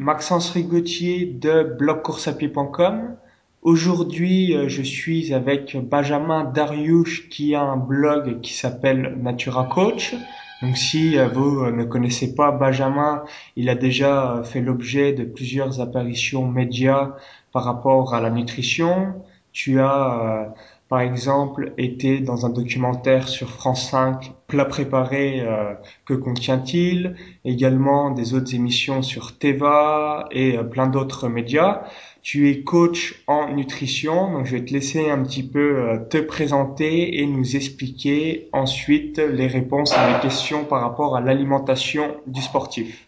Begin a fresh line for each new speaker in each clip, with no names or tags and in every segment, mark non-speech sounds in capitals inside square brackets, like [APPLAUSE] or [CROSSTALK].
Maxence Rigotier de blogcoursapied.com. Aujourd'hui, euh, je suis avec Benjamin Dariush qui a un blog qui s'appelle Natura Coach. Donc si euh, vous ne connaissez pas Benjamin, il a déjà fait l'objet de plusieurs apparitions médias par rapport à la nutrition. Tu as euh, par exemple, était dans un documentaire sur France 5, Plat préparé, euh, que contient-il? Également des autres émissions sur Teva et euh, plein d'autres médias. Tu es coach en nutrition, donc je vais te laisser un petit peu euh, te présenter et nous expliquer ensuite les réponses à mes questions par rapport à l'alimentation du sportif.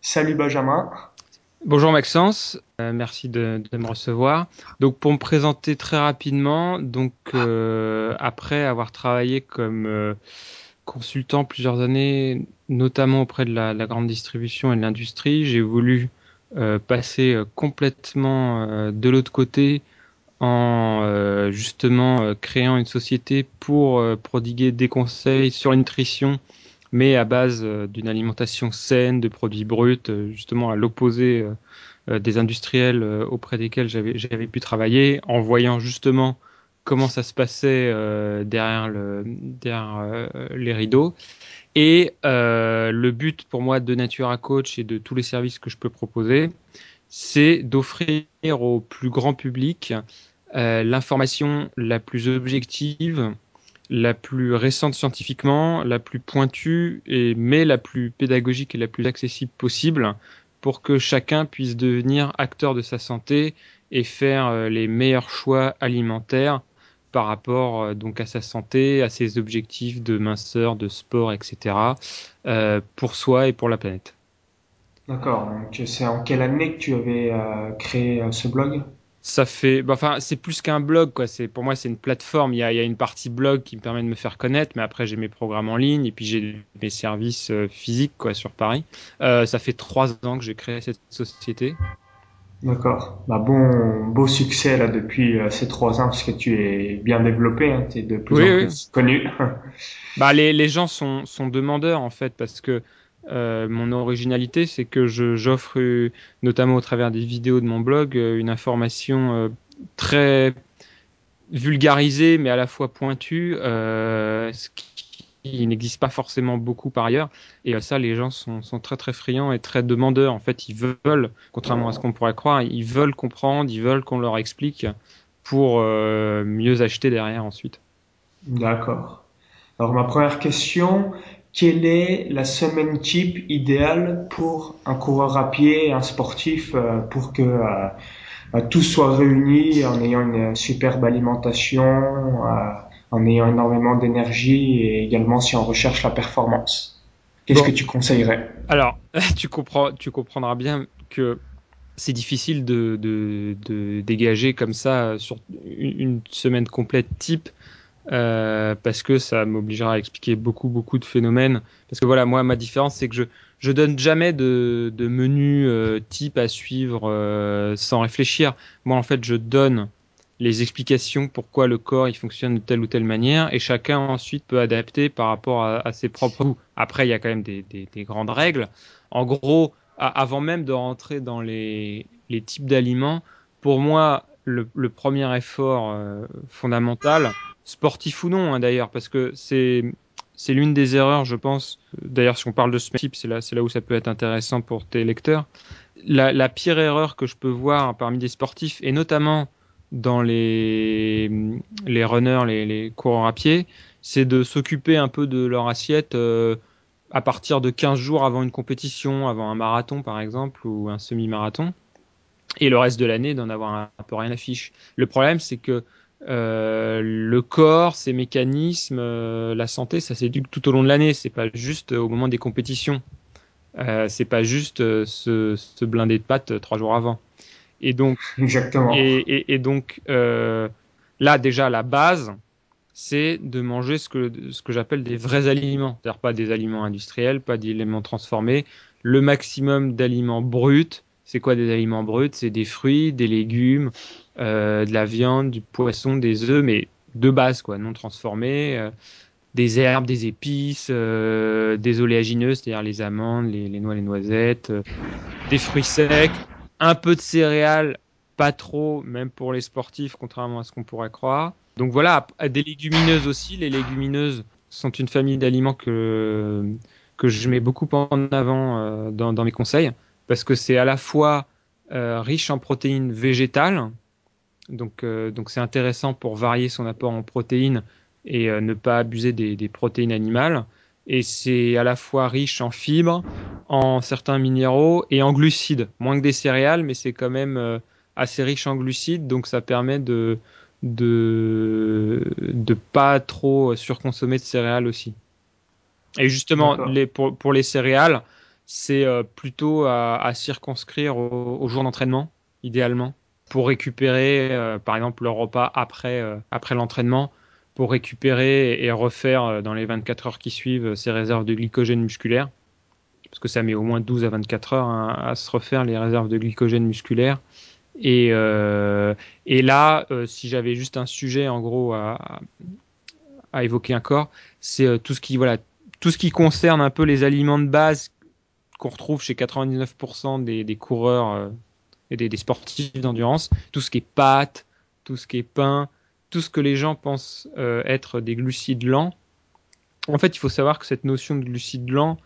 Salut Benjamin.
Bonjour Maxence, euh, merci de, me recevoir. Donc pour me présenter très rapidement, donc euh, après avoir travaillé comme euh, consultant plusieurs années, notamment auprès de la, grande distribution et de l'industrie, j'ai voulu passer complètement de l'autre côté en justement créant une société pour prodiguer des conseils sur la nutrition mais à base euh, d'une alimentation saine, de produits bruts, euh, justement à l'opposé euh, des industriels auprès desquels j'avais pu travailler, en voyant justement comment ça se passait derrière, le, derrière les rideaux. Et le but pour moi de Natura Coach et de tous les services que je peux proposer, c'est d'offrir au plus grand public l'information la plus objective, la plus récente scientifiquement, la plus pointue, et, mais la plus pédagogique et la plus accessible possible pour que chacun puisse devenir acteur de sa santé et faire euh, les meilleurs choix alimentaires par rapport euh, donc à sa santé, à ses objectifs de minceur, de sport, etc. Euh, pour soi et pour la planète.
D'accord. C'est en quelle année que tu avais créé ce blog?
Ça fait, bah, enfin, c'est plus qu'un blog, quoi. C'est pour moi, c'est une plateforme. Il y, a, il y a une partie blog qui me permet de me faire connaître, mais après, j'ai mes programmes en ligne et puis j'ai mes services euh, physiques, quoi, sur Paris. Euh, ça fait trois ans que j'ai créé cette société.
D'accord. Bah bon, beau succès là depuis euh, ces trois ans parce que tu es bien développé, hein, tu es de plus en plus connu.
bah les, les gens sont, sont demandeurs en fait parce que euh, mon originalité, c'est que j'offre, euh, notamment au travers des vidéos de mon blog, euh, une information très vulgarisée, mais à la fois pointue, ce qui n'existe pas forcément beaucoup par ailleurs. Et ça, les gens sont, sont, très très friands et très demandeurs. En fait, ils veulent, contrairement à ce qu'on pourrait croire, ils veulent comprendre, ils veulent qu'on leur explique pour mieux acheter derrière ensuite.
D'accord. Alors ma première question, quelle est la semaine type idéale pour un coureur à pied, un sportif, euh, pour que euh, euh, tout soit réuni en ayant une superbe alimentation, en ayant énormément d'énergie et également si on recherche la performance? Qu'est-ce que tu conseillerais?
Alors, [LAUGHS] tu comprends, tu comprendras bien que c'est difficile de, de, de, dégager comme ça sur une semaine complète type euh, parce que ça m'obligera à expliquer beaucoup beaucoup de phénomènes. Parce que voilà, moi ma différence c'est que je je donne jamais de, de menu euh, type à suivre euh, sans réfléchir. Moi en fait je donne les explications pourquoi le corps il fonctionne de telle ou telle manière et chacun ensuite peut adapter par rapport à, ses propres goûts. Après il y a quand même des, des, des grandes règles. En gros, avant même de rentrer dans les, les types d'aliments, pour moi le, le premier effort fondamental sportif ou non hein, d'ailleurs, parce que c'est c'est l'une des erreurs, je pense. D'ailleurs, si on parle de ce type, c'est là, c'est là où ça peut être intéressant pour tes lecteurs. La, pire erreur que je peux voir parmi des sportifs, et notamment dans les, les runners, les, les coureurs à pied, c'est de s'occuper un peu de leur assiette euh, à partir de 15 jours avant une compétition, avant un marathon par exemple, ou un semi-marathon, et le reste de l'année d'en avoir un, un peu rien à fiche. Le problème, c'est que euh, le corps, ses mécanismes, euh, la santé, ça s'éduque tout au long de l'année. C'est pas juste au moment des compétitions. Euh, c'est pas juste se, se, blinder de pâtes trois jours avant. Et donc, [LAUGHS]
Exactement.
Et, et, donc là déjà la base, c'est de manger ce que ce que j'appelle des vrais aliments, c'est-à-dire pas des aliments industriels, pas d'aliments transformés, le maximum d'aliments bruts. C'est quoi des aliments bruts? C'est des fruits, des légumes, euh, de la viande, du poisson, des œufs, mais de base, quoi, non transformés, euh, des herbes, des épices, euh, des oléagineux, c'est-à-dire les amandes, les, noix, les noisettes, des fruits secs, un peu de céréales, pas trop, même pour les sportifs, contrairement à ce qu'on pourrait croire. Donc voilà, des légumineuses aussi. Les légumineuses sont une famille d'aliments que, que je mets beaucoup en avant euh, dans, mes conseils, parce que c'est à la fois euh, riche en protéines végétales, donc euh, donc c'est intéressant pour varier son apport en protéines et euh, ne pas abuser des, des, protéines animales. Et c'est à la fois riche en fibres, en certains minéraux et en glucides. Moins que des céréales, mais c'est quand même euh, assez riche en glucides, donc ça permet de de de pas trop surconsommer de céréales aussi. Et justement, les, pour, pour les céréales, c'est euh, plutôt à, à circonscrire au, au jour d'entraînement, idéalement, pour récupérer, euh, par exemple, le repas après, euh, l'entraînement, pour récupérer et refaire dans les 24 heures qui suivent ces réserves de glycogène musculaire. Parce que ça met au moins 12 à 24 heures hein, à se refaire les réserves de glycogène musculaire. Et, euh, là, euh, si j'avais juste un sujet en gros à, à évoquer encore, c'est euh, tout ce qui concerne un peu les aliments de base qu'on retrouve chez 99% des, coureurs euh, et des, sportifs d'endurance, tout ce qui est pâtes, tout ce qui est pain, tout ce que les gens pensent euh, être des glucides lents. En fait, il faut savoir que cette notion de glucides lents,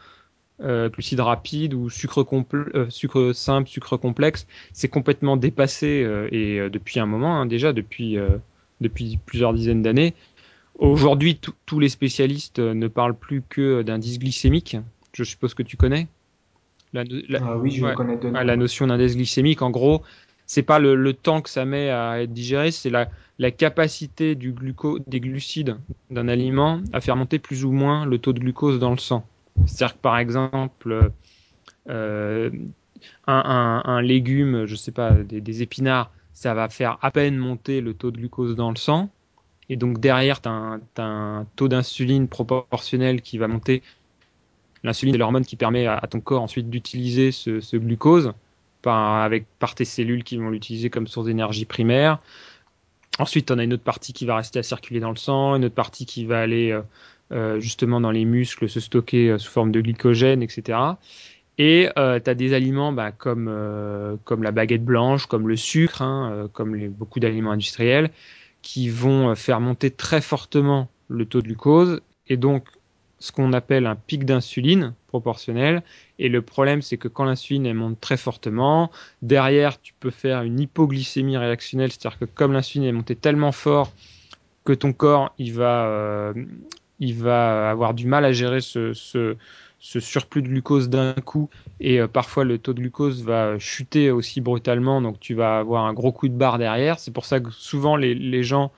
euh, glucides rapides ou sucre, euh, simple, sucre complexe, c'est complètement dépassé euh, et depuis un moment hein, déjà, depuis, depuis plusieurs dizaines d'années. Aujourd'hui, tous les spécialistes ne parlent plus que d'indice glycémique. Je suppose que tu connais.
La, la, ah oui, je ouais, connais de
La notion d'indice glycémique, en gros, c'est pas le, le, temps que ça met à être digéré, c'est la, la capacité du gluco, des glucides d'un aliment à faire monter plus ou moins le taux de glucose dans le sang. C'est-à-dire que par exemple, euh, un, un, un, légume, je sais pas, des, des, épinards, ça va faire à peine monter le taux de glucose dans le sang. Et donc derrière, tu as, as, un taux d'insuline proportionnel qui va monter. L'insuline, c'est l'hormone qui permet à, ton corps ensuite d'utiliser ce, glucose par, avec, par tes cellules qui vont l'utiliser comme source d'énergie primaire. Ensuite, on a une autre partie qui va rester à circuler dans le sang, une autre partie qui va aller euh, euh, justement dans les muscles, se stocker euh, sous forme de glycogène, etc. Et tu as des aliments bah, comme, comme la baguette blanche, comme le sucre, hein, comme beaucoup d'aliments industriels, qui vont faire monter très fortement le taux de glucose et donc ce qu'on appelle un pic d'insuline proportionnel. Et le problème, c'est que quand l'insuline monte très fortement, derrière, tu peux faire une hypoglycémie réactionnelle, c'est-à-dire que comme l'insuline est montée tellement fort que ton corps, il va, euh, il va avoir du mal à gérer ce, surplus de glucose d'un coup et euh, parfois le taux de glucose va chuter aussi brutalement, donc tu vas avoir un gros coup de barre derrière. C'est pour ça que souvent les gens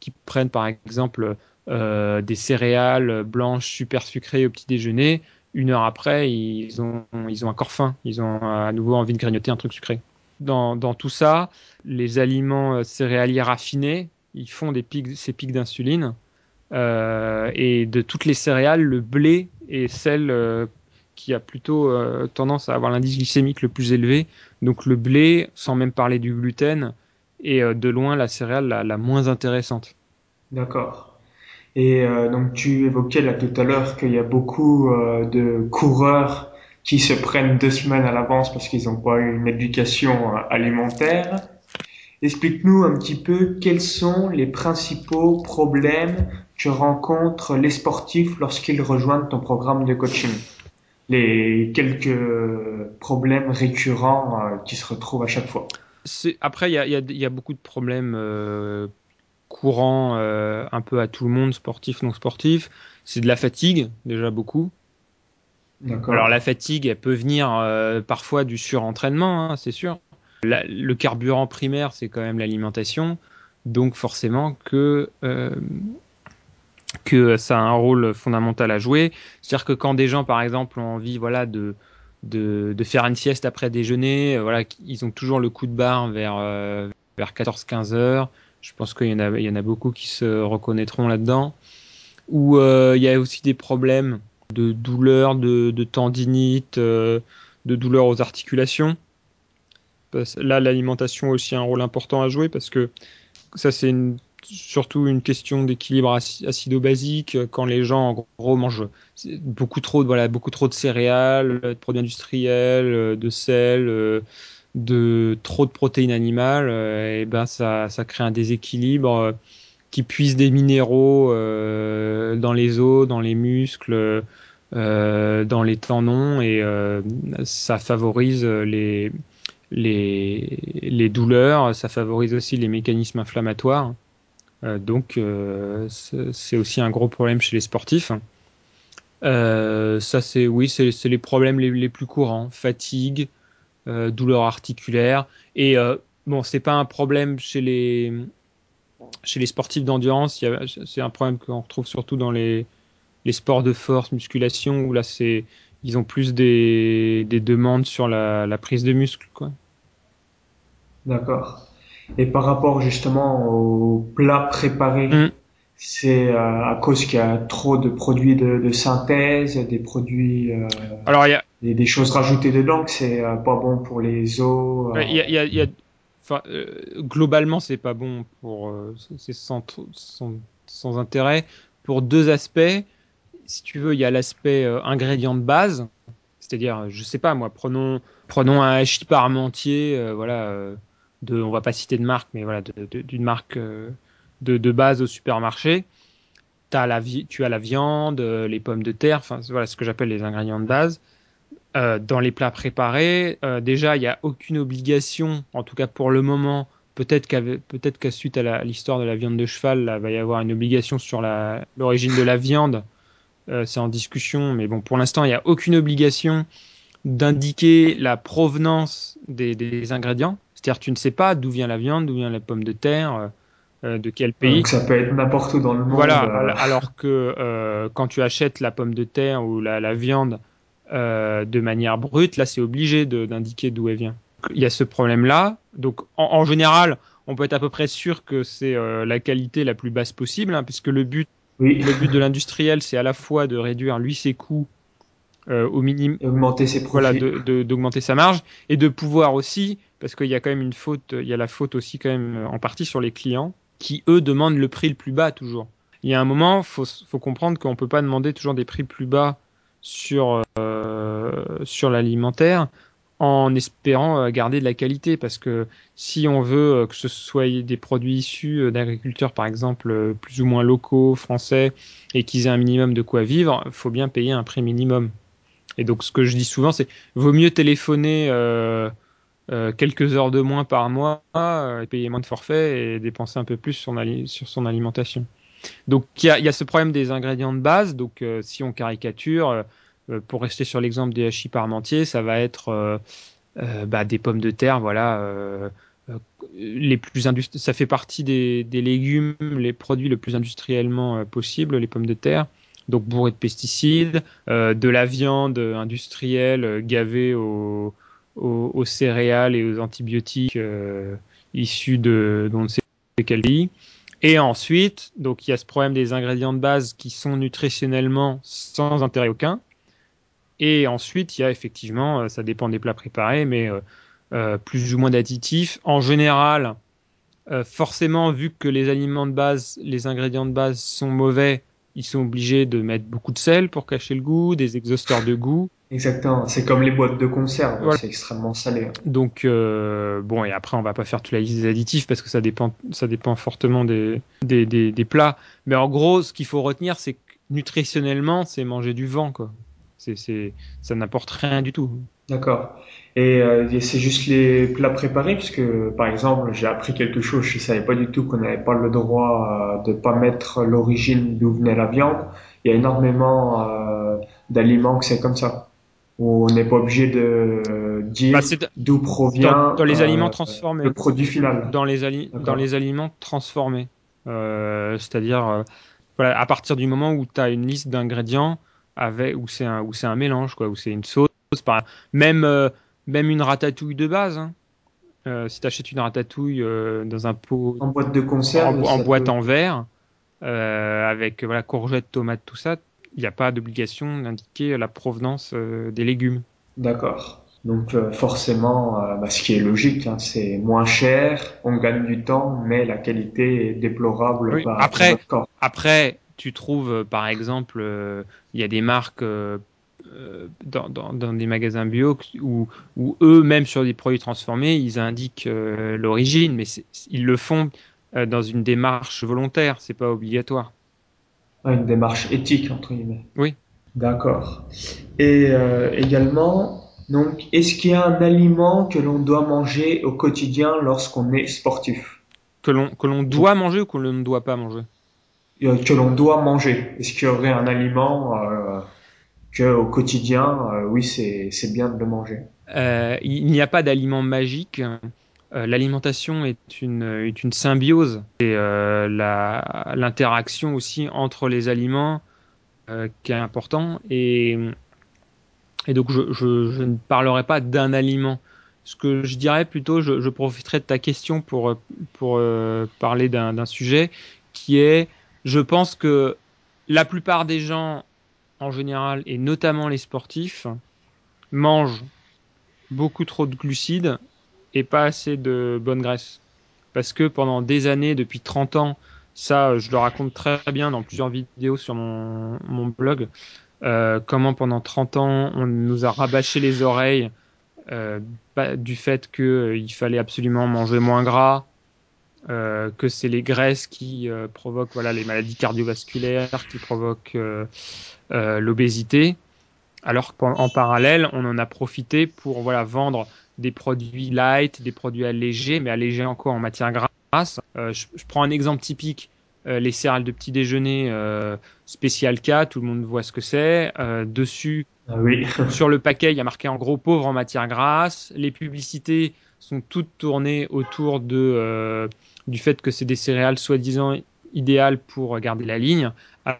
qui prennent par exemple euh, des céréales blanches super sucrées au petit déjeuner, une heure après, ils ont, ils ont encore faim, ils ont à nouveau envie de grignoter un truc sucré. Dans, dans tout ça, les aliments céréaliers raffinés, ils font des pics, ces pics d'insuline euh, et de toutes les céréales, le blé est celle euh, qui a plutôt euh, tendance à avoir l'indice glycémique le plus élevé. Donc le blé, sans même parler du gluten, est euh, de loin la céréale la moins intéressante.
D'accord. Et euh, donc tu évoquais là tout à l'heure qu'il y a beaucoup de coureurs qui se prennent deux semaines à l'avance parce qu'ils n'ont pas une éducation alimentaire. Explique-nous un petit peu quels sont les principaux problèmes que rencontrent les sportifs lorsqu'ils rejoignent ton programme de coaching. Les quelques problèmes récurrents euh, qui se retrouvent à chaque fois.
Après, il y a, y, y a, beaucoup de problèmes euh, courants euh, un peu à tout le monde, sportif, non sportif. C'est de la fatigue, déjà beaucoup. Alors la fatigue, elle peut venir euh, parfois du surentraînement, hein, c'est sûr. La, le carburant primaire, c'est quand même l'alimentation. Donc forcément que euh, que ça a un rôle fondamental à jouer. C'est-à-dire que quand des gens, par exemple, ont envie, voilà, de de, de faire une sieste après déjeuner, voilà, ils ont toujours le coup de barre vers vers 14-15 heures. Je pense qu'il y en a beaucoup qui se reconnaîtront là-dedans. Ou euh, il y a aussi des problèmes de douleur, de, tendinite, euh, de douleur aux articulations. Là, l'alimentation a aussi un rôle important à jouer parce que ça, c'est surtout une question d'équilibre acido-basique quand les gens en gros mangent beaucoup trop de voilà beaucoup trop de céréales, de produits industriels, de sel, de trop de protéines animales, et ben ça, ça crée un déséquilibre qui puise des minéraux dans les os, dans les muscles, dans les tendons et ça favorise les les, les douleurs, ça favorise aussi les mécanismes inflammatoires. Euh, donc euh, c'est aussi un gros problème chez les sportifs. Euh, ça c'est oui, c'est les problèmes les, plus courants fatigue, euh, douleur articulaire et euh, bon c'est pas un problème chez les chez les sportifs d'endurance. C'est un problème qu'on retrouve surtout dans les les sports de force, musculation où là c'est ils ont plus des, des demandes sur la, la, prise de muscle. Quoi.
D'accord. Et par rapport justement aux plats préparés, mm. c'est euh, à cause qu'il y a trop de produits de, de synthèse, des produits, euh,
Alors, y a...
des, des, choses rajoutées dedans que c'est euh, pas bon pour les os.
Il y a, y. Enfin, globalement, c'est pas bon pour, c'est sans, intérêt pour deux aspects si tu veux, il y a l'aspect euh, ingrédient de base, c'est-à-dire, je sais pas moi, prenons prenons un hachis parmentier, euh, voilà, euh, de, on va pas citer de marque, mais voilà, d'une marque de, base au supermarché. As la tu as la viande, les pommes de terre, voilà ce que j'appelle les ingrédients de base. Dans les plats préparés, déjà il n'y a aucune obligation, en tout cas pour le moment, peut-être qu'à suite à l'histoire de la viande de cheval, là, va y avoir une obligation sur l'origine de la viande euh, c'est en discussion, mais bon, pour l'instant, il n'y a aucune obligation d'indiquer la provenance des, des ingrédients. C'est-à-dire, tu ne sais pas d'où vient la viande, d'où vient la pomme de terre, euh, euh de quel pays.
Donc ça peut être n'importe où dans le monde.
Voilà, euh. alors que euh, quand tu achètes la pomme de terre ou la, la viande de manière brute, là, c'est obligé d'indiquer d'où elle vient. Il y a ce problème-là. Donc, en, en, général, on peut être à peu près sûr que c'est la qualité la plus basse possible, hein, puisque le but
oui.
Le but de l'industriel, c'est à la fois de réduire lui ses coûts euh, au minimum,
augmenter ses
voilà, d'augmenter sa marge et de pouvoir aussi, parce qu'il y a quand même une faute, il y a la faute aussi quand même euh, en partie sur les clients qui eux demandent le prix le plus bas toujours. Il y a un moment, faut faut comprendre qu'on peut pas demander toujours des prix plus bas sur euh, sur l'alimentaire en espérant euh, garder de la qualité parce que si on veut euh, que ce soit des produits issus d'agriculteurs par exemple plus ou moins locaux français et qu'ils aient un minimum de quoi vivre, il faut bien payer un prix minimum. Et donc ce que je dis souvent c'est vaut mieux téléphoner quelques heures de moins par mois et payer moins de forfait et dépenser un peu plus sur son alimentation. Donc il y a, ce problème des ingrédients de base. Donc si on caricature euh, pour rester sur l'exemple des hachis parmentiers, ça va être euh, euh, bah, des pommes de terre, voilà, les plus ça fait partie des, légumes, les produits le plus industriellement possible, les pommes de terre, donc bourrés de pesticides, de la viande industrielle gavée aux, céréales et aux antibiotiques issus de dont on ne sait quel pays. Et ensuite, donc il y a ce problème des ingrédients de base qui sont nutritionnellement sans intérêt aucun. Et ensuite, il y a effectivement, euh, ça dépend des plats préparés, mais euh, euh, plus ou moins d'additifs. En général, forcément, vu que les aliments de base, les ingrédients de base sont mauvais, ils sont obligés de mettre beaucoup de sel pour cacher le goût, des exhausteurs de goût.
Exactement, c'est comme les boîtes de conserve, voilà. c'est extrêmement salé.
Donc euh, bon, et après on va pas faire toute la liste des additifs parce que ça dépend, ça dépend fortement des, des, des, des plats. Mais en gros, ce qu'il faut retenir, c'est que nutritionnellement, c'est manger du vent, quoi. C'est, ça n'apporte rien du tout.
D'accord. Et euh, c'est juste les plats préparés, puisque par exemple, j'ai appris quelque chose, je savais pas du tout qu'on n'avait pas le droit euh, de pas mettre l'origine d'où venait la viande. Il y a énormément euh, d'aliments que c'est comme ça, où on n'est pas obligé de dire bah, d'où provient
dans, dans les aliments transformés,
le produit final.
Dans les, ali dans les aliments transformés, euh, c'est-à-dire voilà, à partir du moment où tu as une liste d'ingrédients avec où c'est un où c'est un mélange quoi, où c'est une sauce, par même euh, même une ratatouille de base. Hein. Euh, si tu achètes une ratatouille euh, dans un pot
en boîte de conserve,
en, en boîte peut... en verre, euh, avec voilà courgettes, tomates, tout ça, il n'y a pas d'obligation d'indiquer la provenance euh, des légumes.
D'accord. Donc euh, forcément, euh, bah, ce qui est logique, hein, c'est moins cher, on gagne du temps, mais la qualité est déplorable
par après, corps. Après, tu trouves par exemple, il y a des marques dans, dans, dans, des magasins bio où, où eux, même sur des produits transformés, ils indiquent l'origine, mais ils le font dans une démarche volontaire, c'est pas obligatoire.
Une démarche éthique entre guillemets.
Oui.
D'accord. Et euh, également, donc, est-ce qu'il y a un aliment que l'on doit manger au quotidien lorsqu'on est sportif?
Que l'on que l'on doit manger ou que l'on ne doit pas manger?
Euh, Que l'on doit manger. Est-ce qu'il y aurait un aliment euh, que au quotidien, euh, oui, c'est c'est bien de le manger?
Il n'y a pas d'aliment magique. L'alimentation est une, est une symbiose et l'interaction aussi entre les aliments euh, qui est important. Et, et donc, je, je, ne parlerai pas d'un aliment. Ce que je dirais plutôt, je, je profiterai de ta question pour, pour euh, parler d'un sujet qui est, je pense que la plupart des gens en général, et notamment les sportifs, mangent beaucoup trop de glucides et pas assez de bonne graisse. Parce que pendant des années, depuis 30 ans, ça, je le raconte très bien dans plusieurs vidéos sur mon, blog. Euh, comment pendant 30 ans, on nous a rabâché les oreilles euh, du fait qu'il euh, fallait absolument manger moins gras, que c'est les graisses qui provoquent voilà, les maladies cardiovasculaires, qui provoquent l'obésité. Alors qu'en parallèle, on en a profité pour voilà, vendre des produits light, des produits allégés, mais allégés encore en matière grasse euh, je, prends un exemple typique. Euh, les céréales de petit déjeuner euh, spécial K, tout le monde voit ce que c'est. dessus,
ah oui. [LAUGHS]
sur le paquet, il y a marqué en gros pauvre en matière grasse. Les publicités sont toutes tournées autour de, du fait que c'est des céréales soi-disant idéales pour garder la ligne,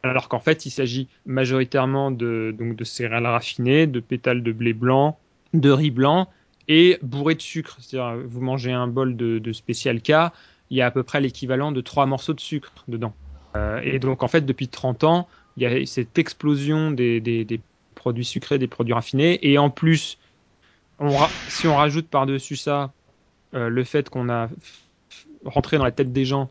alors qu'en fait, il s'agit majoritairement de, donc, de céréales raffinées, de pétales de blé blanc, de riz blanc et bourré de sucre. C'est-à-dire, vous mangez un bol de, de spécial K, il y a à peu près l'équivalent de trois morceaux de sucre dedans. Euh, et donc en fait depuis 30 ans, il y a cette explosion des, des, des produits sucrés, des produits raffinés, et en plus, on si on rajoute par-dessus ça euh, le fait qu'on a rentré dans la tête des gens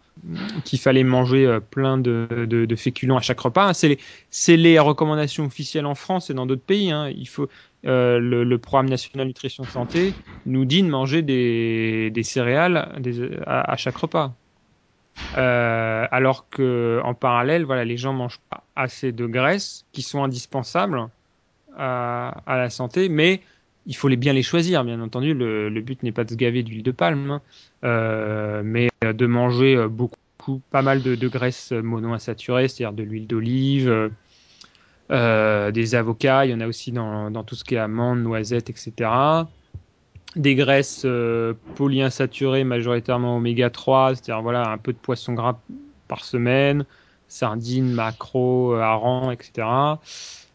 qu'il fallait manger euh, plein de, de, féculents à chaque repas. Hein. C'est les, les, recommandations officielles en France et dans d'autres pays. Hein. Il faut, euh, le, programme national nutrition santé nous dit de manger des, des céréales à, chaque repas. Euh, alors que en parallèle, voilà, les gens mangent pas assez de graisses qui sont indispensables à, à la santé, mais il faut les bien les choisir, bien entendu. Le, but n'est pas de se gaver d'huile de palme, hein, euh, mais de manger beaucoup, pas mal de, de graisses monoinsaturées, c'est-à-dire de l'huile d'olive, euh, des avocats, il y en a aussi dans, tout ce qui est amandes, noisettes, etc. Des graisses euh, polyinsaturées, majoritairement oméga 3, c'est-à-dire voilà un peu de poisson gras par semaine, sardines, maquereaux, euh, harengs, etc.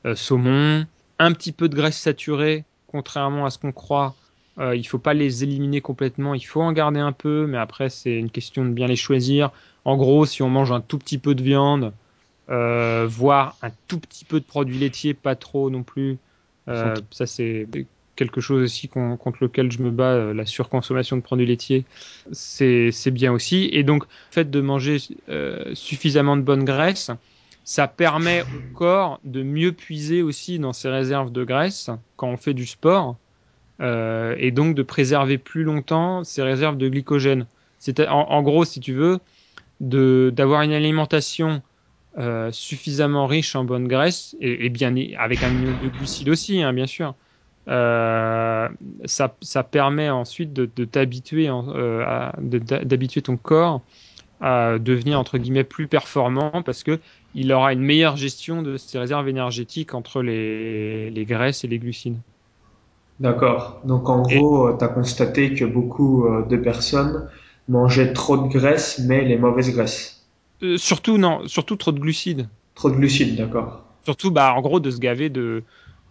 Euh, saumon, un petit peu de graisse saturée, contrairement à ce qu'on croit. Euh, il faut pas les éliminer complètement, il faut en garder un peu, mais après c'est une question de bien les choisir. En gros, si on mange un tout petit peu de viande, euh, voire un tout petit peu de produits laitiers, pas trop non plus. Euh, ça, c'est quelque chose aussi contre lequel je me bats, la surconsommation de produits laitiers, c'est bien aussi. Et donc, le fait de manger suffisamment de bonne graisse, ça permet au corps de mieux puiser aussi dans ses réserves de graisse quand on fait du sport, euh, et donc de préserver plus longtemps ses réserves de glycogène. C'est en, gros, si tu veux, d'avoir une alimentation euh, suffisamment riche en bonne graisse et, bien avec un minimum de glucides aussi, hein, bien sûr. Euh, ça, permet ensuite de, t'habituer, d'habituer ton corps à devenir entre guillemets plus performant parce que il aura une meilleure gestion de ses réserves énergétiques entre les, les graisses et les glucides.
D'accord. Donc en gros, tu as constaté que beaucoup euh, de personnes mangeaient trop de graisse, mais les mauvaises graisses.
Euh, surtout, non, surtout trop de glucides.
Trop de glucides, d'accord.
Surtout, bah, en gros, de se gaver de,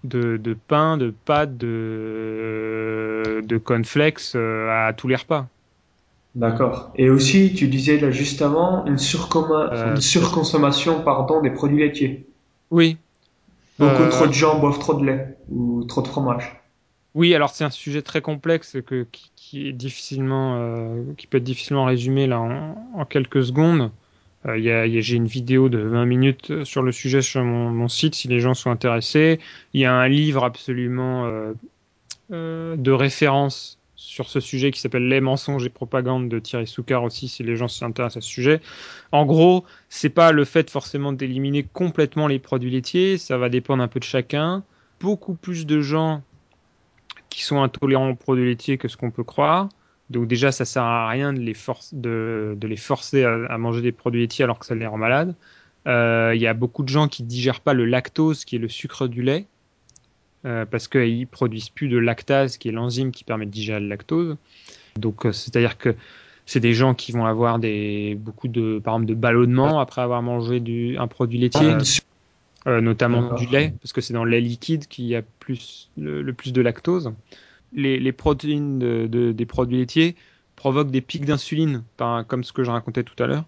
de, de pain, de pâtes, de, de cornflakes euh, à tous les repas.
D'accord. Et aussi, tu disais là juste avant, une, euh... une surconsommation pardon, des produits laitiers.
Oui.
Beaucoup trop de gens boivent trop de lait ou trop de fromage.
Oui, alors c'est un sujet très complexe que, qui, est difficilement, euh, qui peut être difficilement résumé là en, quelques secondes. Euh, j'ai une vidéo de 20 minutes sur le sujet sur mon, mon, site si les gens sont intéressés. Il y a un livre absolument euh, euh de référence sur ce sujet qui s'appelle Les mensonges et propagande de Thierry Soukar aussi si les gens s'intéressent à ce sujet. En gros, c'est pas le fait forcément d'éliminer complètement les produits laitiers, ça va dépendre un peu de chacun. Beaucoup plus de gens qui sont intolérants aux produits laitiers que ce qu'on peut croire. Donc déjà, ça sert à rien de les, forcer à, manger des produits laitiers alors que ça les rend malades. Euh, il y a beaucoup de gens qui digèrent pas le lactose, qui est le sucre du lait. Euh, parce qu'ils produisent plus de lactase, qui est l'enzyme qui permet de digérer le lactose. Donc, euh, c'est-à-dire que c'est des gens qui vont avoir des beaucoup de, par exemple, de ballonnement après avoir mangé du, un produit laitier, euh, notamment du lait, parce que c'est dans le lait liquide qu'il y a plus le, plus de lactose. Les, les protéines de, de, des produits laitiers provoquent des pics d'insuline, comme ce que je racontais tout à l'heure.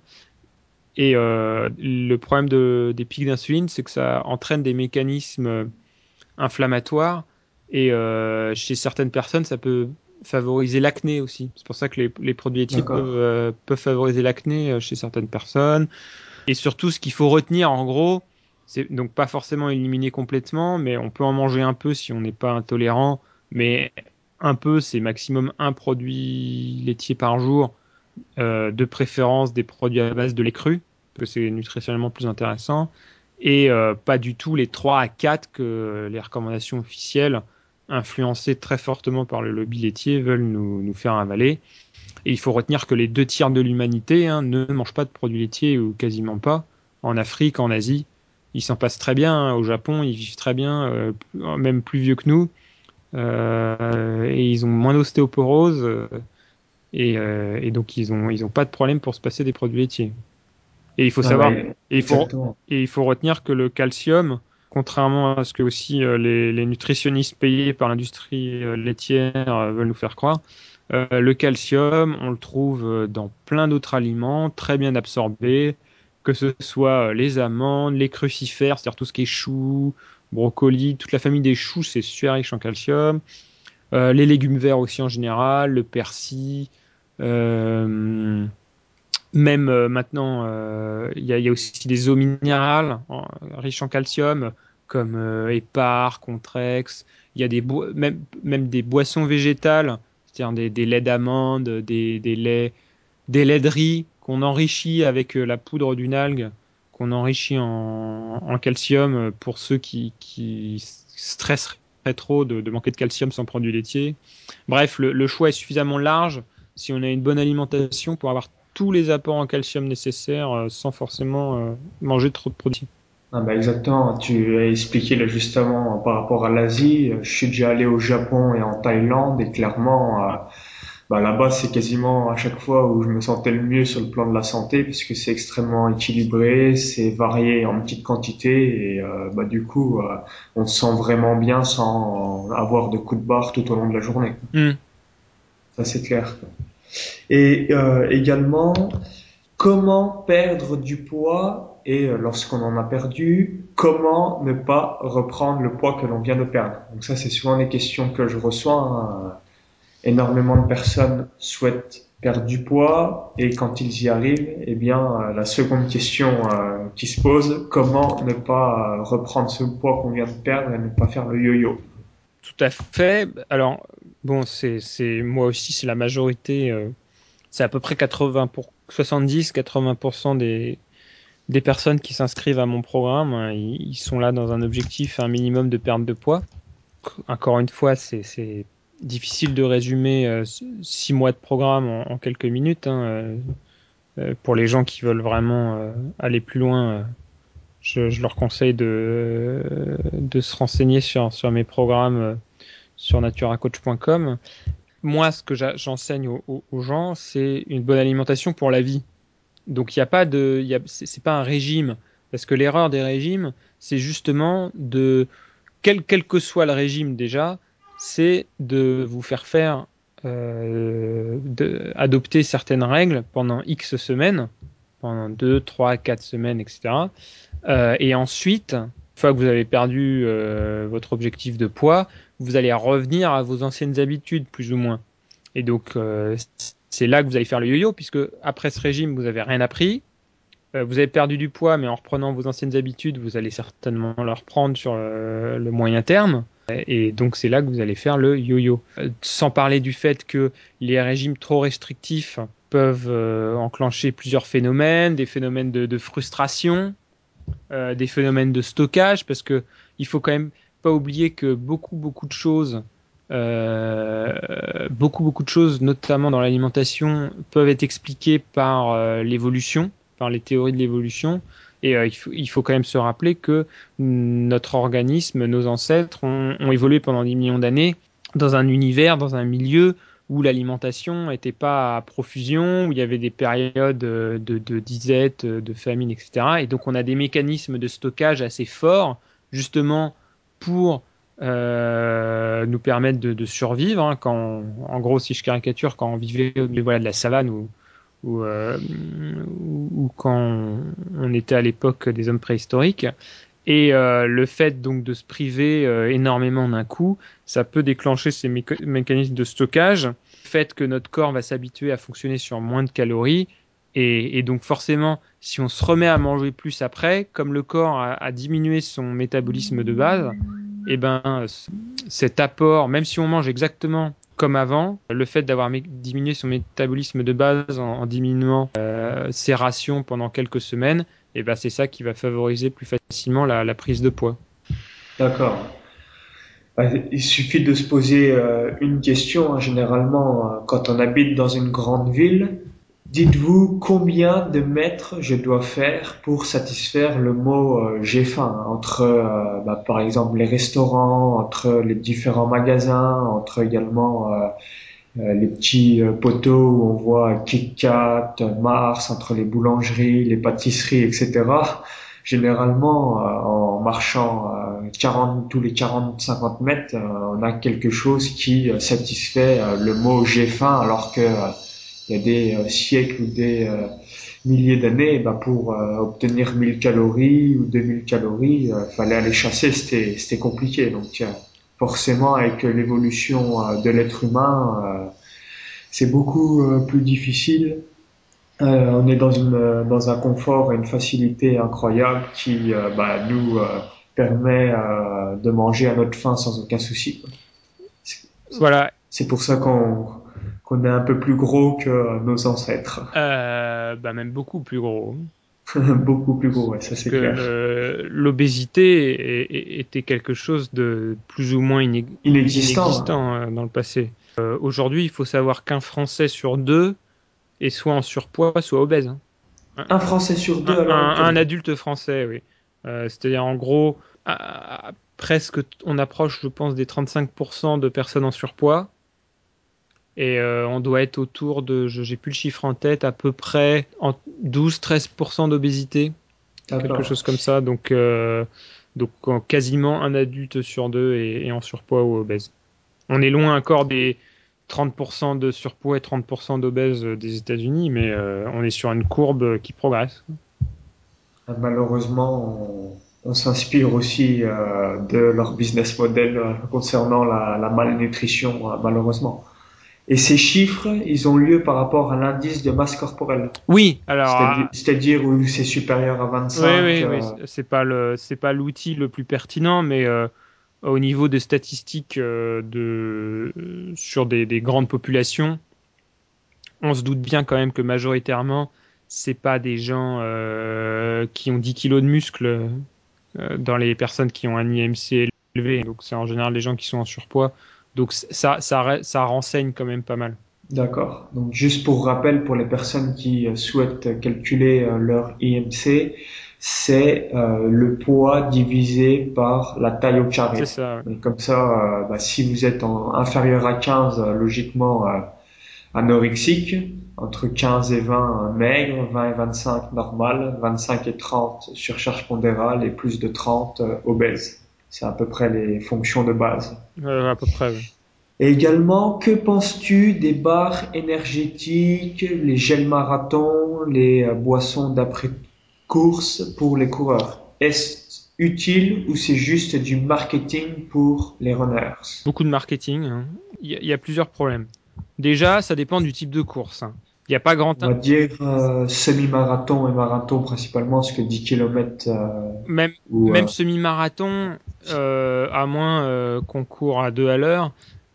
Et le problème de, des pics d'insuline, c'est que ça entraîne des mécanismes inflammatoire et euh, chez certaines personnes ça peut favoriser l'acné aussi. C'est pour ça que les, les produits laitiers peuvent, euh, peuvent, favoriser l'acné euh, chez certaines personnes. Et surtout, ce qu'il faut retenir en gros, c'est donc pas forcément éliminer complètement, mais on peut en manger un peu si on n'est pas intolérant, mais un peu, c'est maximum un produit laitier par jour, euh, de préférence des produits à base de lait cru, parce que c'est nutritionnellement plus intéressant et euh, pas du tout les 3 à 4 que les recommandations officielles, influencées très fortement par le lobby laitier, veulent nous, nous faire avaler. Et il faut retenir que les deux tiers de l'humanité hein, ne mangent pas de produits laitiers ou quasiment pas. En Afrique, en Asie, ils s'en passent très bien. Hein. Au Japon, ils vivent très bien, euh, même plus vieux que nous. Euh, et ils ont moins d'ostéoporose. Et, donc, ils ont, ils pas de problème pour se passer des produits laitiers. Et il faut savoir, et il faut, et il faut retenir que le calcium, contrairement à ce que aussi euh, les, les nutritionnistes payés par l'industrie euh, laitière euh, veulent nous faire croire, le calcium, on le trouve dans plein d'autres aliments, très bien absorbé, que ce soit les amandes, les crucifères, c'est-à-dire tout ce qui est choux, brocolis, toute la famille des choux, c'est super riche en calcium. les légumes verts aussi en général, le persil. Euh, même euh, maintenant, euh, il y, y, a, aussi des eaux minérales riches en calcium, comme euh, Épar, Contrex. Il y a des même, même des boissons végétales, c'est-à-dire des, des, laits d'amande, des, des, laits, des laits de riz qu'on enrichit avec la poudre d'une algue, qu'on enrichit en, en, calcium pour ceux qui, qui stresseraient trop de, de, manquer de calcium sans produits laitiers. Bref, le, le choix est suffisamment large si on a une bonne alimentation pour avoir tous les apports en calcium nécessaires euh, sans forcément euh, manger trop de produits.
Ah bah exactement, tu as expliqué là justement par rapport à l'Asie. Je suis déjà allé au Japon et en Thaïlande et clairement, euh, bah là-bas c'est quasiment à chaque fois où je me sentais le mieux sur le plan de la santé parce que c'est extrêmement équilibré, c'est varié en petite quantité et bah du coup on se sent vraiment bien sans avoir de coups de barre tout au long de la journée. Hmm. Ça c'est clair. Et euh, également, comment perdre du poids et euh, lorsqu'on en a perdu, comment ne pas reprendre le poids que l'on vient de perdre. Donc ça, c'est souvent des questions que je reçois. Hein. Énormément de personnes souhaitent perdre du poids et quand ils y arrivent, eh bien, euh, la seconde question qui se pose, comment ne pas reprendre ce poids qu'on vient de perdre et ne pas faire le yo-yo?
Tout à fait. Alors, Bon, c'est, moi aussi, c'est la majorité. Euh, c'est à peu près 80 pour 70-80% des, des personnes qui s'inscrivent à mon programme. Hein, ils, sont là dans un objectif, un minimum de perte de poids. Encore une fois, c'est, difficile de résumer euh, six mois de programme en, quelques minutes. Hein, euh, pour les gens qui veulent vraiment aller plus loin, je, leur conseille de, se renseigner sur, mes programmes sur naturacoach.com. Moi, ce que j'enseigne aux, gens, c'est une bonne alimentation pour la vie. Donc, il n'y a pas de, c'est pas un régime, parce que l'erreur des régimes, c'est justement de, quel, que soit le régime déjà, c'est de vous faire faire euh, adopter certaines règles pendant X semaines, pendant 2, 3, 4 semaines, etc. Euh, et ensuite, une fois que vous avez perdu euh, votre objectif de poids, vous allez revenir à vos anciennes habitudes, plus ou moins. Et donc, c'est là que vous allez faire le yo-yo, puisque après ce régime, vous n'avez rien appris. vous avez perdu du poids, mais en reprenant vos anciennes habitudes, vous allez certainement le reprendre sur le moyen terme. Et donc c'est là que vous allez faire le yo-yo. Sans parler du fait que les régimes trop restrictifs peuvent euh, enclencher plusieurs phénomènes, des phénomènes de, frustration, euh, des phénomènes de stockage, parce que il faut quand même pas oublier que beaucoup beaucoup de choses, euh, beaucoup beaucoup de choses, notamment dans l'alimentation, peuvent être expliquées par l'évolution, par les théories de l'évolution. Et il, faut, il, faut, quand même se rappeler que notre organisme, nos ancêtres ont, ont évolué pendant 10 millions d'années dans un univers, dans un milieu où l'alimentation n'était pas à profusion, où il y avait des périodes euh, de, disette, euh, de famine, etc. Et donc on a des mécanismes de stockage assez forts, justement pour euh, nous permettre de, survivre. Hein, quand, en gros, si je caricature, quand on vivait au milieu voilà, de la savane ou quand on était à l'époque des hommes préhistoriques. Et euh, le fait donc de se priver euh, énormément d'un coup, ça peut déclencher ces mécanismes de stockage. Le fait que notre corps va s'habituer à fonctionner sur moins de calories. Et, et, donc forcément, si on se remet à manger plus après, comme le corps a, a diminué son métabolisme de base, et eh ben cet apport, même si on mange exactement comme avant, le fait d'avoir diminué son métabolisme de base en, en diminuant euh, ses rations pendant quelques semaines, et ben c'est ça qui va favoriser plus facilement la, prise de poids.
D'accord. Bah, il suffit de se poser euh, une question. Hein, généralement, euh, quand on habite dans une grande ville, dites-vous combien de mètres je dois faire pour satisfaire le mot euh, j'ai faim entre, bah, par exemple, les restaurants, entre les différents magasins, entre également les petits euh, poteaux où on voit KitKat, Mars entre les boulangeries, les pâtisseries, etc. Généralement, euh, en marchant 40, tous les 40-50 mètres, on a quelque chose qui satisfait le mot j'ai faim, alors que il y a des siècles ou des milliers d'années, bah pour obtenir 1000 calories ou 2000 calories, fallait aller chasser, c'était compliqué. Donc forcément avec l'évolution euh, de l'être humain, euh, c'est beaucoup euh, plus difficile. on est dans, une, dans un confort et une facilité incroyable qui bah, nous permet de manger à notre faim sans aucun souci.
Voilà.
C'est pour ça qu'on qu'on est un peu plus gros que nos ancêtres.
bah même beaucoup plus gros. [LAUGHS]
beaucoup plus gros, ouais, ça c'est clair.
L'obésité était quelque chose de plus ou moins inexistant, hein. Euh, dans le passé. Euh, aujourd'hui, il faut savoir qu'un Français sur deux est soit en surpoids, soit obèse. Hein.
Un, Français sur deux,
un, alors un, adulte français, oui. Euh, c'est-à-dire en gros, presque, on approche, je pense, des 35% de personnes en surpoids et euh, on doit être autour de, je j'ai plus le chiffre en tête, à peu près en 12-13% d'obésité, quelque chose comme ça. Donc, euh, donc quasiment un adulte sur deux est, en surpoids ou obèse. On est loin encore des 30% de surpoids et 30% d'obèse des États-Unis, mais euh, on est sur une courbe qui progresse.
Malheureusement, on, s'inspire aussi de leur business model concernant la, la malnutrition, malheureusement. Et ces chiffres, ils ont lieu par rapport à l'indice de masse corporelle.
Oui, alors.
C'est-à-dire où c'est supérieur à 25.
Oui, oui, oui. Euh, c'est pas le, c'est pas l'outil le plus pertinent, mais euh, au niveau des statistiques euh, de sur des, des, grandes populations, on se doute bien quand même que majoritairement, c'est pas des gens qui ont 10 kilos de muscles dans les personnes qui ont un IMC élevé. Donc c'est en général les gens qui sont en surpoids donc ça, ça, ça renseigne quand même pas mal.
D'accord. Donc juste pour rappel, pour les personnes qui euh, souhaitent calculer euh, leur IMC, c'est euh, le poids divisé par la taille au carré.
C'est ça.
comme ça, bah, si vous êtes en inférieur à 15, logiquement anorexique, entre 15 et 20 maigre, 20 et 25 normal, 25 et 30 surcharge pondérale et plus de 30 obèse. C'est à peu près les fonctions de base.
à peu près. Oui.
Et également, que penses-tu des barres énergétiques, les gels marathons, les euh, boissons d'après-course pour les coureurs? Est-ce utile ou c'est juste du marketing pour les runners?
Beaucoup de marketing. hein. Il y, a- il y a plusieurs problèmes. Déjà, ça dépend du type de course. hein. Il n'y a pas grand
On va dire euh, semi-marathon et marathon principalement, parce que 10 km
même
ou
même
euh,
semi-marathon, euh, à moins euh, qu'on court à deux à l'heure,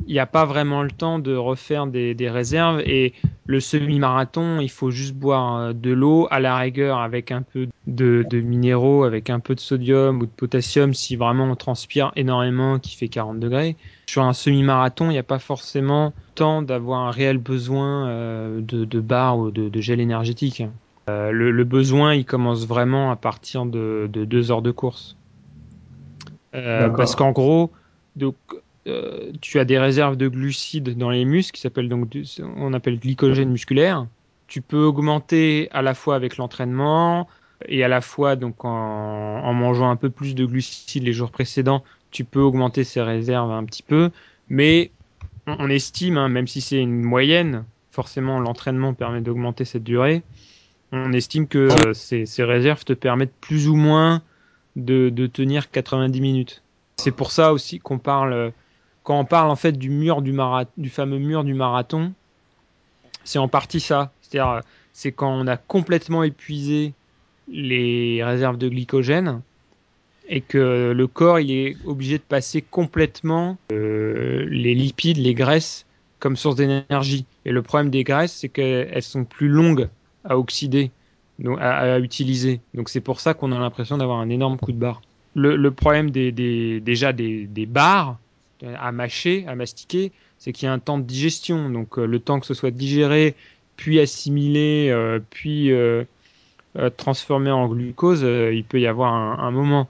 il n'y a pas vraiment le temps de refaire des, des réserves. Et le semi-marathon, il faut juste boire euh, de l'eau à la rigueur avec un peu de, de minéraux, avec un peu de sodium ou de potassium si vraiment on transpire énormément, qui fait 40 degrés. Sur un semi-marathon, il n'y a pas forcément temps d'avoir un réel besoin euh, de, de barres ou de, de gel énergétique. Euh, le, le besoin, il commence vraiment à partir de, de deux heures de course. Euh, parce qu'en gros, donc, euh, tu as des réserves de glucides dans les muscles, qui s'appellent donc, on appelle glycogène musculaire. Tu peux augmenter à la fois avec l'entraînement et à la fois donc en, mangeant un peu plus de glucides les jours précédents, tu peux augmenter ces réserves un petit peu, mais on, estime, hein, même si c'est une moyenne, forcément l'entraînement permet d'augmenter cette durée. On estime que ces, réserves te permettent plus ou moins de, de tenir 90 minutes. C'est pour ça aussi qu'on parle, quand on parle en fait du mur du marathon, du fameux mur du marathon, c'est en partie ça. C'est-à-dire, euh, c'est quand on a complètement épuisé les réserves de glycogène et que le corps il est obligé de passer complètement euh, les lipides, les graisses comme source d'énergie. Et le problème des graisses, c'est qu'elles sont plus longues à oxyder, à, utiliser. Donc c'est pour ça qu'on a l'impression d'avoir un énorme coup de barre. Le, problème des, déjà des barres à mâcher, à mastiquer, c'est qu'il y a un temps de digestion. Donc euh, le temps que ce soit digéré, puis assimilé, euh, puis euh, transformé en glucose, il peut y avoir un, moment.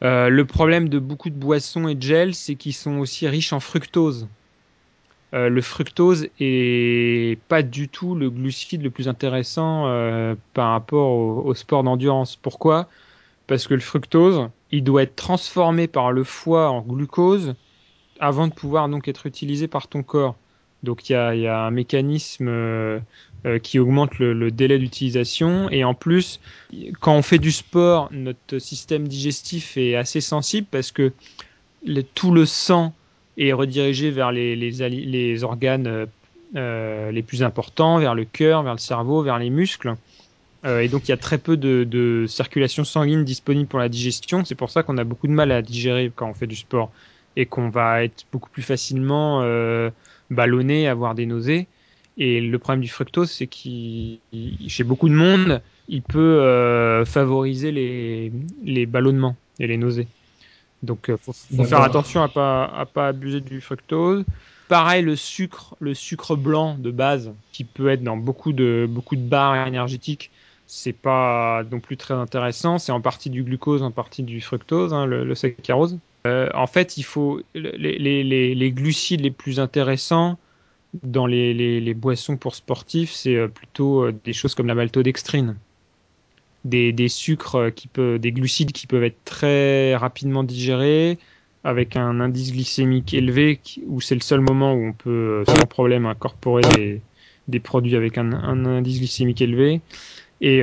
Le problème de beaucoup de boissons et de gels, c'est qu'ils sont aussi riches en fructose. Le fructose est pas du tout le glucide le plus intéressant par rapport au, au sport d'endurance. Pourquoi? Parce que le fructose, il doit être transformé par le foie en glucose avant de pouvoir donc être utilisé par ton corps. Donc il y a, un mécanisme euh, euh, qui augmente le, délai d'utilisation et en plus quand on fait du sport, notre système digestif est assez sensible parce que tout le sang est redirigé vers les, organes euh, les plus importants, vers le cœur, vers le cerveau, vers les muscles. Et donc il y a très peu de circulation sanguine disponible pour la digestion. C'est pour ça qu'on a beaucoup de mal à digérer quand on fait du sport et qu'on va être beaucoup plus facilement euh, ballonné, avoir des nausées. Et le problème du fructose, c'est qu'il, chez beaucoup de monde, il peut euh, favoriser les, les ballonnements et les nausées. Donc, euh, faut, faire attention à pas à pas abuser du fructose. Pareil, le sucre, le sucre blanc de base, qui peut être dans beaucoup de beaucoup de barres énergétiques, c'est pas non plus très intéressant. C'est en partie du glucose, en partie du fructose, hein, le, le saccharose. Euh, en fait, il faut les, glucides les plus intéressants dans les, boissons pour sportifs, c'est euh, plutôt euh, des choses comme la maltodextrine des, sucres qui peuvent, des glucides qui peuvent être très rapidement digérés, avec un indice glycémique élevé, où c'est le seul moment où on peut sans problème incorporer des, produits avec un, indice glycémique élevé. Et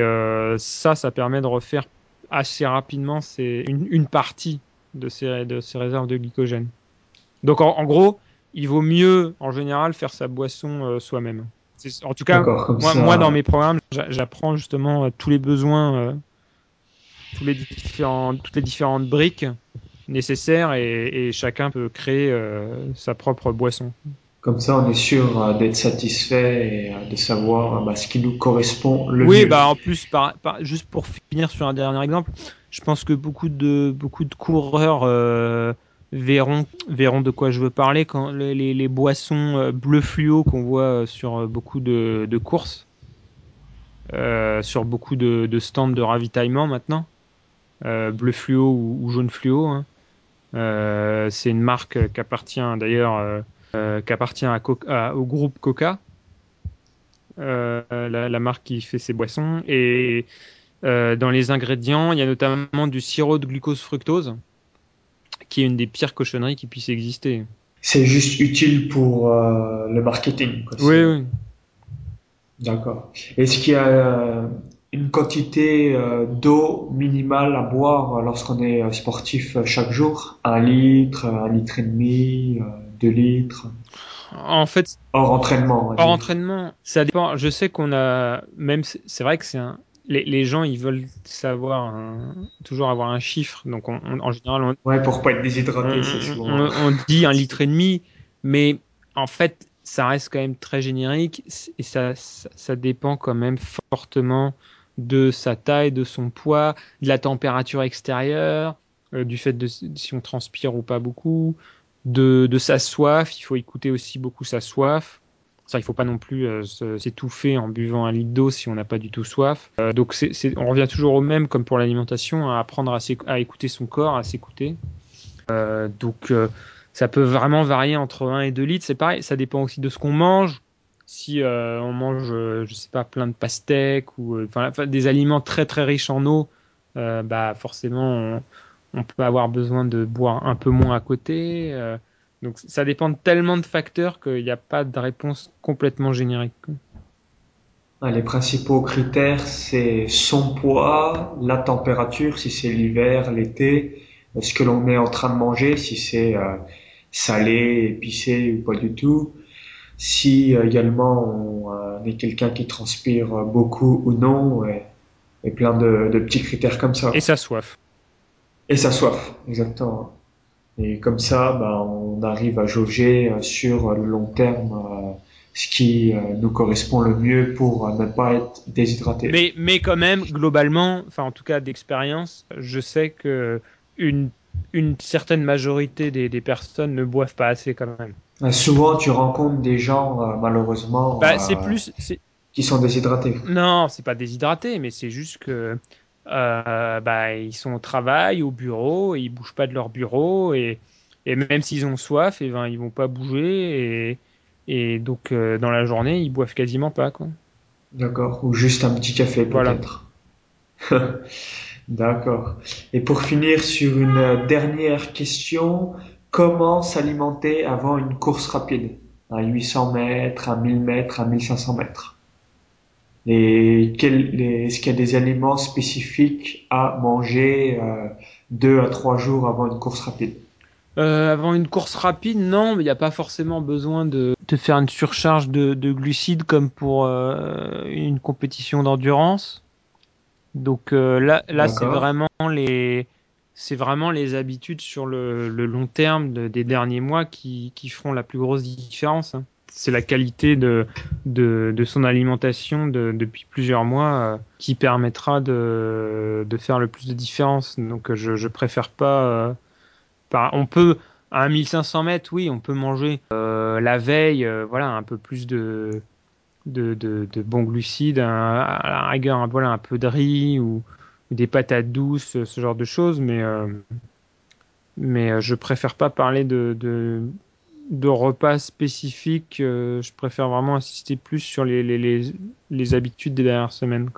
ça, ça permet de refaire assez rapidement une partie de ces, de ces réserves de glycogène. Donc en, en gros, il vaut mieux en général faire sa boisson euh, soi-même. En tout cas, moi,
ça.
moi, dans mes programmes, j'a- j'apprends justement euh, tous les besoins, euh, tous les différents, toutes les différentes briques nécessaires et, et chacun peut créer euh, sa propre boisson.
Comme ça, on est sûr d'être satisfait et de savoir bah, ce qui nous correspond le
oui,
mieux.
bah en plus, par, par- juste pour finir sur un dernier exemple, je pense que beaucoup de beaucoup de coureurs euh, verront verront de quoi je veux parler quand les, boissons euh, bleu fluo qu'on voit euh, sur beaucoup de, courses, sur beaucoup de, stands de ravitaillement maintenant, bleu fluo ou, jaune fluo. hein. C'est une marque qui appartient d'ailleurs qui appartient au groupe Coca, la, la marque qui fait ces boissons. Et euh, dans les ingrédients, il y a notamment du sirop de glucose fructose, qui est une des pires cochonneries qui puisse exister.
C'est juste utile pour euh, le marketing. quoi.
Oui, oui.
D'accord. Est-ce qu'il y a euh, une quantité euh, d'eau minimale à boire lorsqu'on est sportif chaque jour? Un litre, un litre et demi, deux litres?
En fait,
hors entraînement.
Hors entraînement, ça dépend. Je sais qu'on a même, c'est vrai que c'est un. Les, les, gens, ils veulent savoir toujours avoir un chiffre. Donc, on, en général, on,
ouais, pour pas être déshydraté, c'est
souvent. On, on, dit un litre et demi, mais en fait, ça reste quand même très générique et ça, ça, ça dépend quand même fortement de sa taille, de son poids, de la température extérieure, euh, du fait de si on transpire ou pas beaucoup, de, de, sa soif. Il faut écouter aussi beaucoup sa soif. Il faut pas non plus euh, s'étouffer en buvant un litre d'eau si on n'a pas du tout soif. Euh, donc, on revient toujours au même, comme pour l'alimentation, à apprendre à, écouter son corps, à s'écouter. Euh, donc, ça peut vraiment varier entre 1 et 2 litres. C'est pareil, ça dépend aussi de ce qu'on mange si on mange, je sais pas, plein de pastèques ou des aliments très très riches en eau, bah forcément on, peut avoir besoin de boire un peu moins à côté. Donc ça dépend de tellement de facteurs qu'il n'y a pas de réponse complètement générique.
Les principaux critères, c'est son poids, la température, si c'est l'hiver, l'été, ce que l'on est en train de manger, si c'est euh, salé, épicé ou pas du tout, si euh, également on euh, est quelqu'un qui transpire beaucoup ou non, et, et plein de, de, petits critères comme ça.
Et sa soif.
Et sa soif, exactement. Et comme ça, bah, on arrive à jauger euh, sur le long terme ce qui nous correspond le mieux pour ne pas être déshydraté.
Mais, mais quand même, globalement, enfin en tout cas d'expérience, je sais que une, une certaine majorité des, des personnes ne boivent pas assez quand même.
Souvent, tu rencontres des gens, euh, malheureusement,
bah, plus,
qui sont déshydratés.
Non, c'est pas déshydraté, mais c'est juste que euh, bah, ils sont au travail, au bureau, et ils bougent pas de leur bureau, et, et même s'ils ont soif, et ben, ils vont pas bouger, et, et donc euh, dans la journée, ils boivent quasiment pas. quoi.
D'accord, ou juste un petit café peut-être. Voilà. [LAUGHS] D'accord. Et pour finir sur une dernière question, comment s'alimenter avant une course rapide, à 800 mètres, à 1000 mètres, à 1500 mètres? Est-ce qu'il y a des aliments spécifiques à manger euh, deux à trois jours avant une course rapide?
Euh, Avant une course rapide, non, mais il n'y a pas forcément besoin de, de faire une surcharge de, de glucides comme pour euh, une compétition d'endurance. Donc euh, là, là c'est vraiment les c'est vraiment les habitudes sur le, le long terme de, des derniers mois qui, qui, feront la plus grosse différence. Hein. C'est la qualité de, son alimentation de, depuis plusieurs mois euh, qui permettra de, faire le plus de différence. Donc je, je préfère pas. Euh, on peut à 1500 mètres, oui, on peut manger euh, la veille, euh, voilà, un peu plus de de, bons glucides, un, à la rigueur, un peu de riz ou des patates douces, ce genre de choses, mais euh, mais euh, je préfère pas parler de, de repas spécifiques. Euh, je préfère vraiment insister plus sur les, les, les, les habitudes des dernières semaines.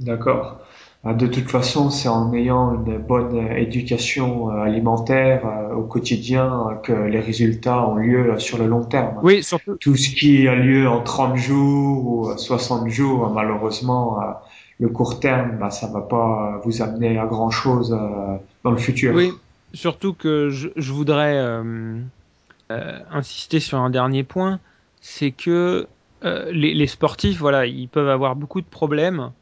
D'accord. Bah, de toute façon, c'est en ayant une bonne éducation alimentaire au quotidien que les résultats ont lieu sur le long terme.
Oui, surtout.
Tout ce qui a lieu en 30 jours ou 60 jours, malheureusement, le court terme, bah, ça va pas vous amener à grand chose euh, dans le futur.
Oui, surtout que je, je voudrais euh, euh, insister sur un dernier point, c'est que euh, les, sportifs, voilà, ils peuvent avoir beaucoup de problèmes,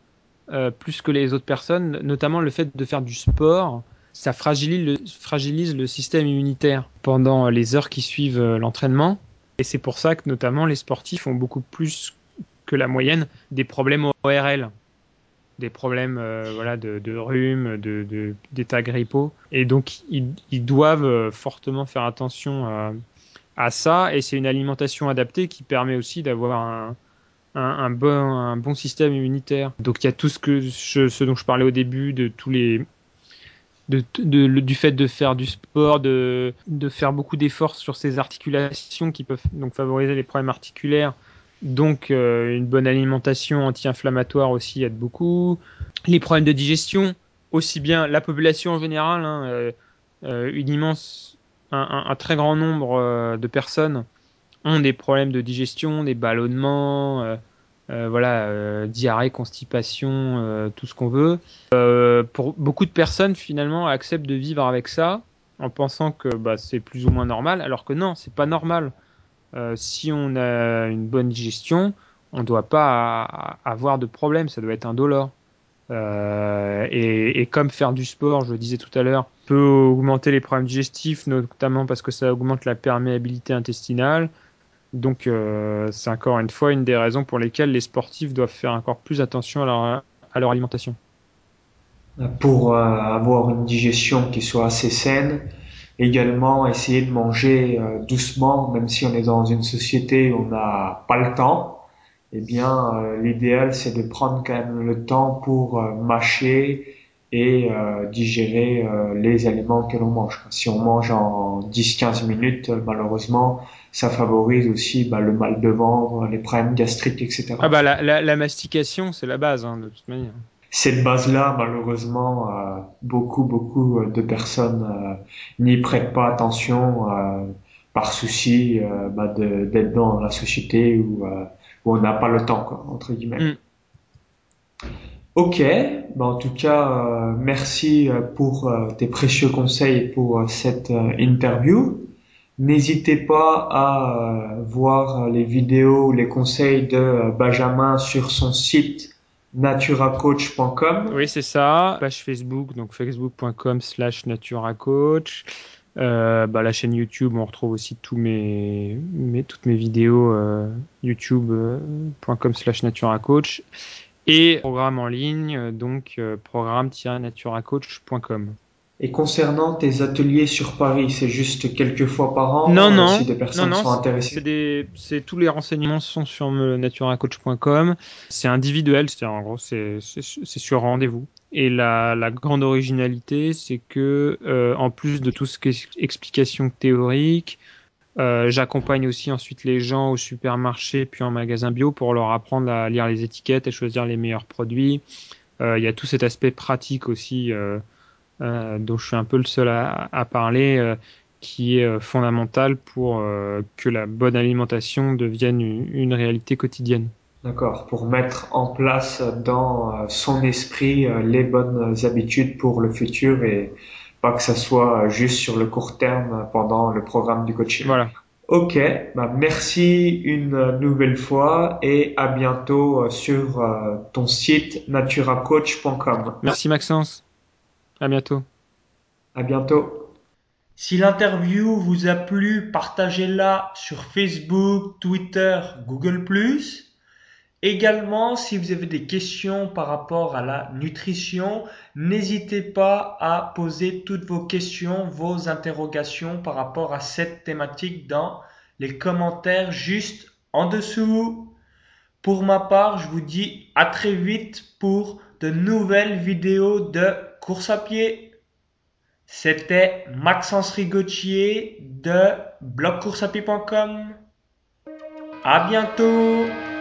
euh, plus que les autres personnes, notamment le fait de faire du sport. Ça fragilise le, système immunitaire pendant les heures qui suivent l'entraînement. Et c'est pour ça que notamment les sportifs ont beaucoup plus que la moyenne des problèmes ORL des problèmes euh, voilà de, de rhume, de d'état de, grippaux et donc ils, ils doivent euh, fortement faire attention à, à ça et c'est une alimentation adaptée qui permet aussi d'avoir un, un, bon un bon système immunitaire. Donc il y a tout ce que je, ce dont je parlais au début de tous les de, de, du fait de faire du sport, de, de faire beaucoup d'efforts sur ses articulations qui peuvent donc favoriser les problèmes articulaires, donc euh, une bonne alimentation anti-inflammatoire aussi aide beaucoup. Les problèmes de digestion, aussi bien la population en général, hein, euh, euh, une immense, un, très grand nombre euh, de personnes ont des problèmes de digestion, des ballonnements, voilà, diarrhée, constipation, tout ce qu'on veut. pour beaucoup de personnes, finalement, acceptent de vivre avec ça en pensant que bah, c'est plus ou moins normal, alors que non, c'est pas normal. si on a une bonne digestion, on ne doit pas avoir de problème, ça doit être indolore. Euh, et, et, comme faire du sport, je le disais tout à l'heure, peut augmenter les problèmes digestifs, notamment parce que ça augmente la perméabilité intestinale. Donc, euh, c'est encore une fois une des raisons pour lesquelles les sportifs doivent faire encore plus attention à leur, alimentation.
Pour euh, avoir une digestion qui soit assez saine, également essayer de manger euh, doucement, même si on est dans une société où on n'a pas le temps eh bien, l'idéal, c'est de prendre quand même le temps pour mâcher et euh, digérer les aliments que l'on mange. Si on mange en 10-15 minutes, malheureusement, ça favorise aussi bah, le mal de ventre, les problèmes gastriques, etc.
Ah bah la, la, la mastication, c'est la base, hein, de toute manière.
Cette base-là, malheureusement, beaucoup, beaucoup de personnes n'y prêtent pas attention par souci bah, d'être dans la société ou où on n'a pas le temps, quoi, entre guillemets. Mm. Ok, bah en tout cas, euh, merci euh, pour euh, tes précieux conseils pour cette interview. N'hésitez pas à voir les vidéos, les conseils de Benjamin sur son site naturacoach.com.
Oui, c'est ça. Page Facebook, donc facebook.com slash naturacoach. Euh, bah, la chaîne YouTube, on retrouve aussi tous mes, mes toutes mes vidéos euh, youtube.com euh, slash naturacoach et programme en ligne, euh, donc euh, programme-naturacoach.com.
Et concernant tes ateliers sur Paris, c'est juste quelques fois par an
Non, non. Si des personnes non, non, sont intéressées. Des, tous les renseignements sont sur naturacoach.com. C'est individuel, c'est en gros, c'est sur rendez-vous. Et la, la grande originalité, c'est que euh, en plus de tout ce qui est explication théorique, euh, j'accompagne aussi ensuite les gens au supermarché puis en magasin bio pour leur apprendre à lire les étiquettes et choisir les meilleurs produits. Euh, il y a tout cet aspect pratique aussi euh, euh, dont je suis un peu le seul à, à parler, qui est fondamental pour que la bonne alimentation devienne une, une réalité quotidienne.
D'accord, pour mettre en place dans son esprit les bonnes habitudes pour le futur et pas que ça soit juste sur le court terme pendant le programme du coaching.
Voilà.
Ok, bah merci une nouvelle fois et à bientôt sur ton site naturacoach.com.
Merci Maxence. À bientôt.
À bientôt. Si l'interview vous a plu, partagez-la sur Facebook, Twitter, Google+. Également, si vous avez des questions par rapport à la nutrition, n'hésitez pas à poser toutes vos questions, vos interrogations par rapport à cette thématique dans les commentaires juste en dessous. Pour ma part, je vous dis à très vite pour de nouvelles vidéos de course à pied. C'était Maxence Rigotier de blogcourseapied.com. À bientôt!